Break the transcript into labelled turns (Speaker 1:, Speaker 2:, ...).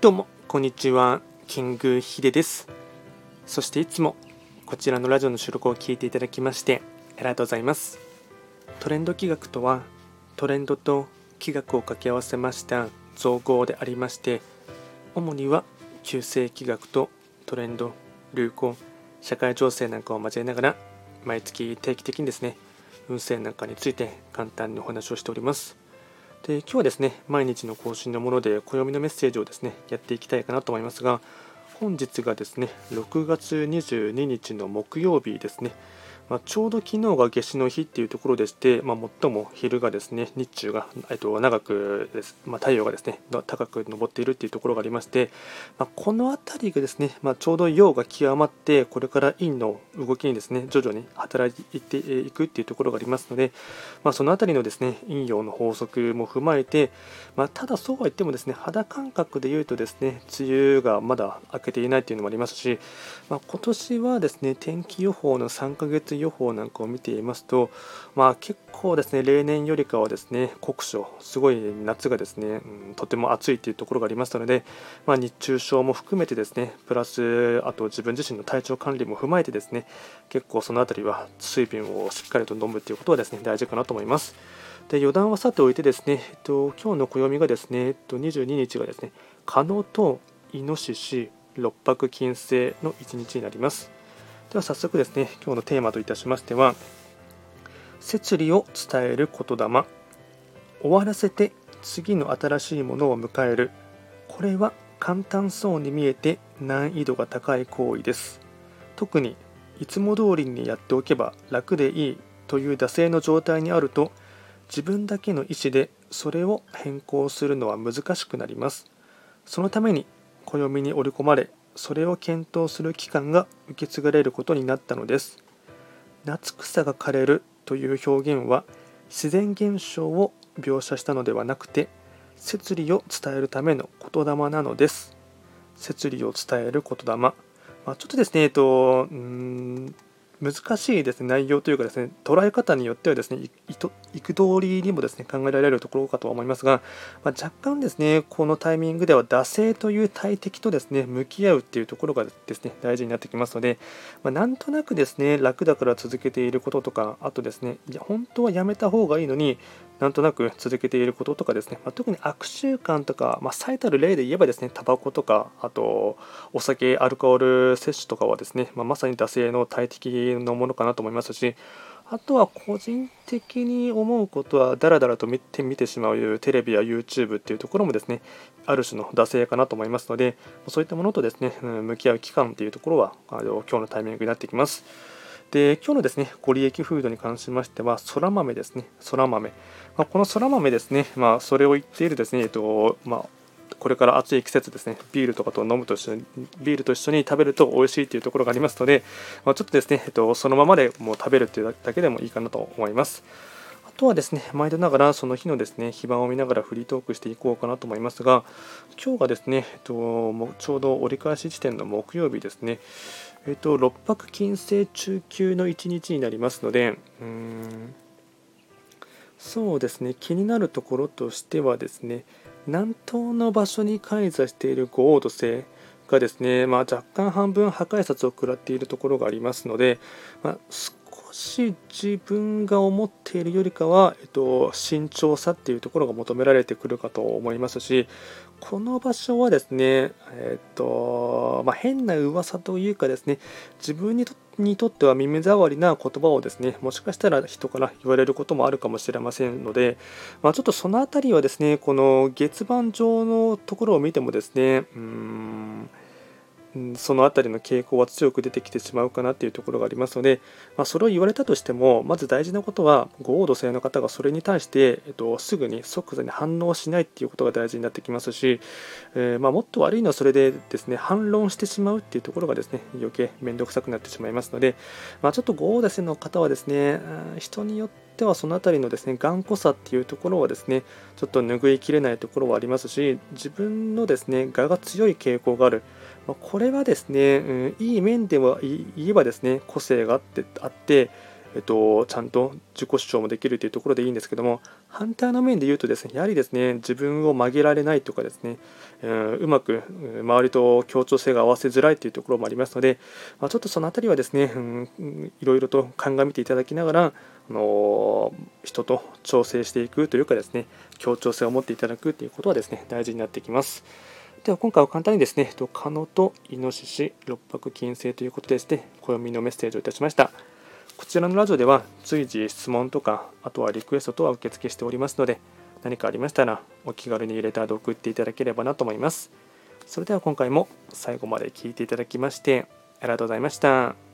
Speaker 1: どうもこんにちは。キングヒデです。そしていつもこちらのラジオの収録を聞いていただきましてありがとうございます。トレンド企画とはトレンドと企画を掛け合わせました造語でありまして主には旧世企画とトレンド流行社会情勢なんかを交えながら毎月定期的にですね運勢なんかについて簡単にお話をしております。で今日はですね毎日の更新のもので暦のメッセージをですねやっていきたいかなと思いますが本日がですね6月22日の木曜日ですね。まあ、ちょうど昨日が夏至の日っていうところでして、まあ、最も昼がですね日中が、えっと、長くです、まあ、太陽がですね高く昇っているっていうところがありまして、まあこの辺りがですね、まちょうど陽が極まってこれから陰の動きにですね徐々に働いていくっていうところがありますので、まその辺りのですね陰陽の法則も踏まえて、まただそうは言ってもですね肌感覚で言うとですね梅雨がまだ明けていないっていうのもありますし、ま今年はですね天気予報の3ヶ月予報なんかを見ていますと、まあ、結構ですね例年よりかはですね酷暑すごい夏がですね、うん、とても暑いというところがありますので、まあ、日中症も含めてですねプラスあと自分自身の体調管理も踏まえてですね結構その辺りは水分をしっかりと飲むということはですね大事かなと思います。で余談はさておいてですね、えっと、今日の暦がですね、えっと、22日がですね、可能とイノシシ、六白金星の1日になります。では早速ですね今日のテーマといたしましては摂理を伝える言霊。終わらせて次の新しいものを迎える。これは簡単そうに見えて難易度が高い行為です。特にいつも通りにやっておけば楽でいいという惰性の状態にあると自分だけの意思でそれを変更するのは難しくなります。そのために暦に織り込まれそれを検討する期間が受け継がれることになったのです。夏草が枯れるという表現は自然現象を描写したのではなくて摂理を伝えるための言霊なのです。摂理を伝える言霊、まあ、ちょっとですねえっとうん難しいですね内容というかですね捉え方によってはですね行く通りにもですね考えられるところかとは思いますが、まあ、若干ですねこのタイミングでは惰性という大敵とですね向き合うっていうところがですね大事になってきますので、まあ、なんとなくですね楽だから続けていることとかあとですねいや本当はやめた方がいいのになんとなく続けていることとかですね、まあ、特に悪習慣とか、まあ、最たる例で言えばですね、タバコとか、あとお酒、アルコール摂取とかはですね、まあ、まさに惰性の大敵のものかなと思いますし、あとは個人的に思うことは、だらだらと見て見てしまうテレビや YouTube っていうところもですね、ある種の惰性かなと思いますので、そういったものとですね、向き合う期間というところは、あの今日のタイミングになってきます。で今日のですねご利益フードに関しましては、そら豆ですね、そら豆。まあ、このそら豆ですね、まあ、それを言っているですね、えっとまあ、これから暑い季節ですね、ビールとかと飲むと一緒に、ビールと一緒に食べると美味しいというところがありますので、まあ、ちょっとですね、えっと、そのままでもう食べるというだけでもいいかなと思います。あとはですね、毎度ながらその日のですね、非番を見ながらフリートークしていこうかなと思いますが、今日がですね、えっと、ちょうど折り返し地点の木曜日ですね、えっと、6泊金星中級の1日になりますので、うん。そうですね。気になるところとしてはですね南東の場所に開座している五黄土星がですね、まあ、若干半分破壊札を食らっているところがありますので、まあ、少し自分が思っているよりかは、えっと、慎重さっていうところが求められてくるかと思いますしこの場所はですね、えっとまあ、変な噂というかですね自分にとにとっては耳障りな言葉をですねもしかしたら人から言われることもあるかもしれませんので、まあ、ちょっとその辺りはですねこの月盤上のところを見てもですねうんその辺りの傾向は強く出てきてしまうかなっていうところがありますので、まあ、それを言われたとしてもまず大事なことはご王土星の方がそれに対して、えっと、すぐに即座に反応しないっていうことが大事になってきますし、えー、まあ、もっと悪いのはそれでですね反論してしまうっていうところがですね余計面倒くさくなってしまいますので、まあ、ちょっとご王土星の方はですね人によってはその辺りのですね頑固さっていうところはですねちょっと拭いきれないところはありますし自分のですね我が強い傾向があるこれはですね、うん、いい面では言えばですね個性があってあってえっと、ちゃんと自己主張もできるというところでいいんですけども反対の面で言うとですねやはりですね自分を曲げられないとかですね、うん、うまく周りと協調性が合わせづらいというところもありますので、まあ、ちょっとその辺りはですね、うん、いろいろと鑑みていただきながらあの人と調整していくというかですね協調性を持っていただくということはですね大事になってきます。では今回は簡単にですね、カノとイノシシ、六白金星ということでですね、暦のメッセージをいたしました。こちらのラジオでは随時質問とか、あとはリクエストとは受付しておりますので、何かありましたらお気軽にレターで送っていただければなと思います。それでは今回も最後まで聴いていただきましてありがとうございました。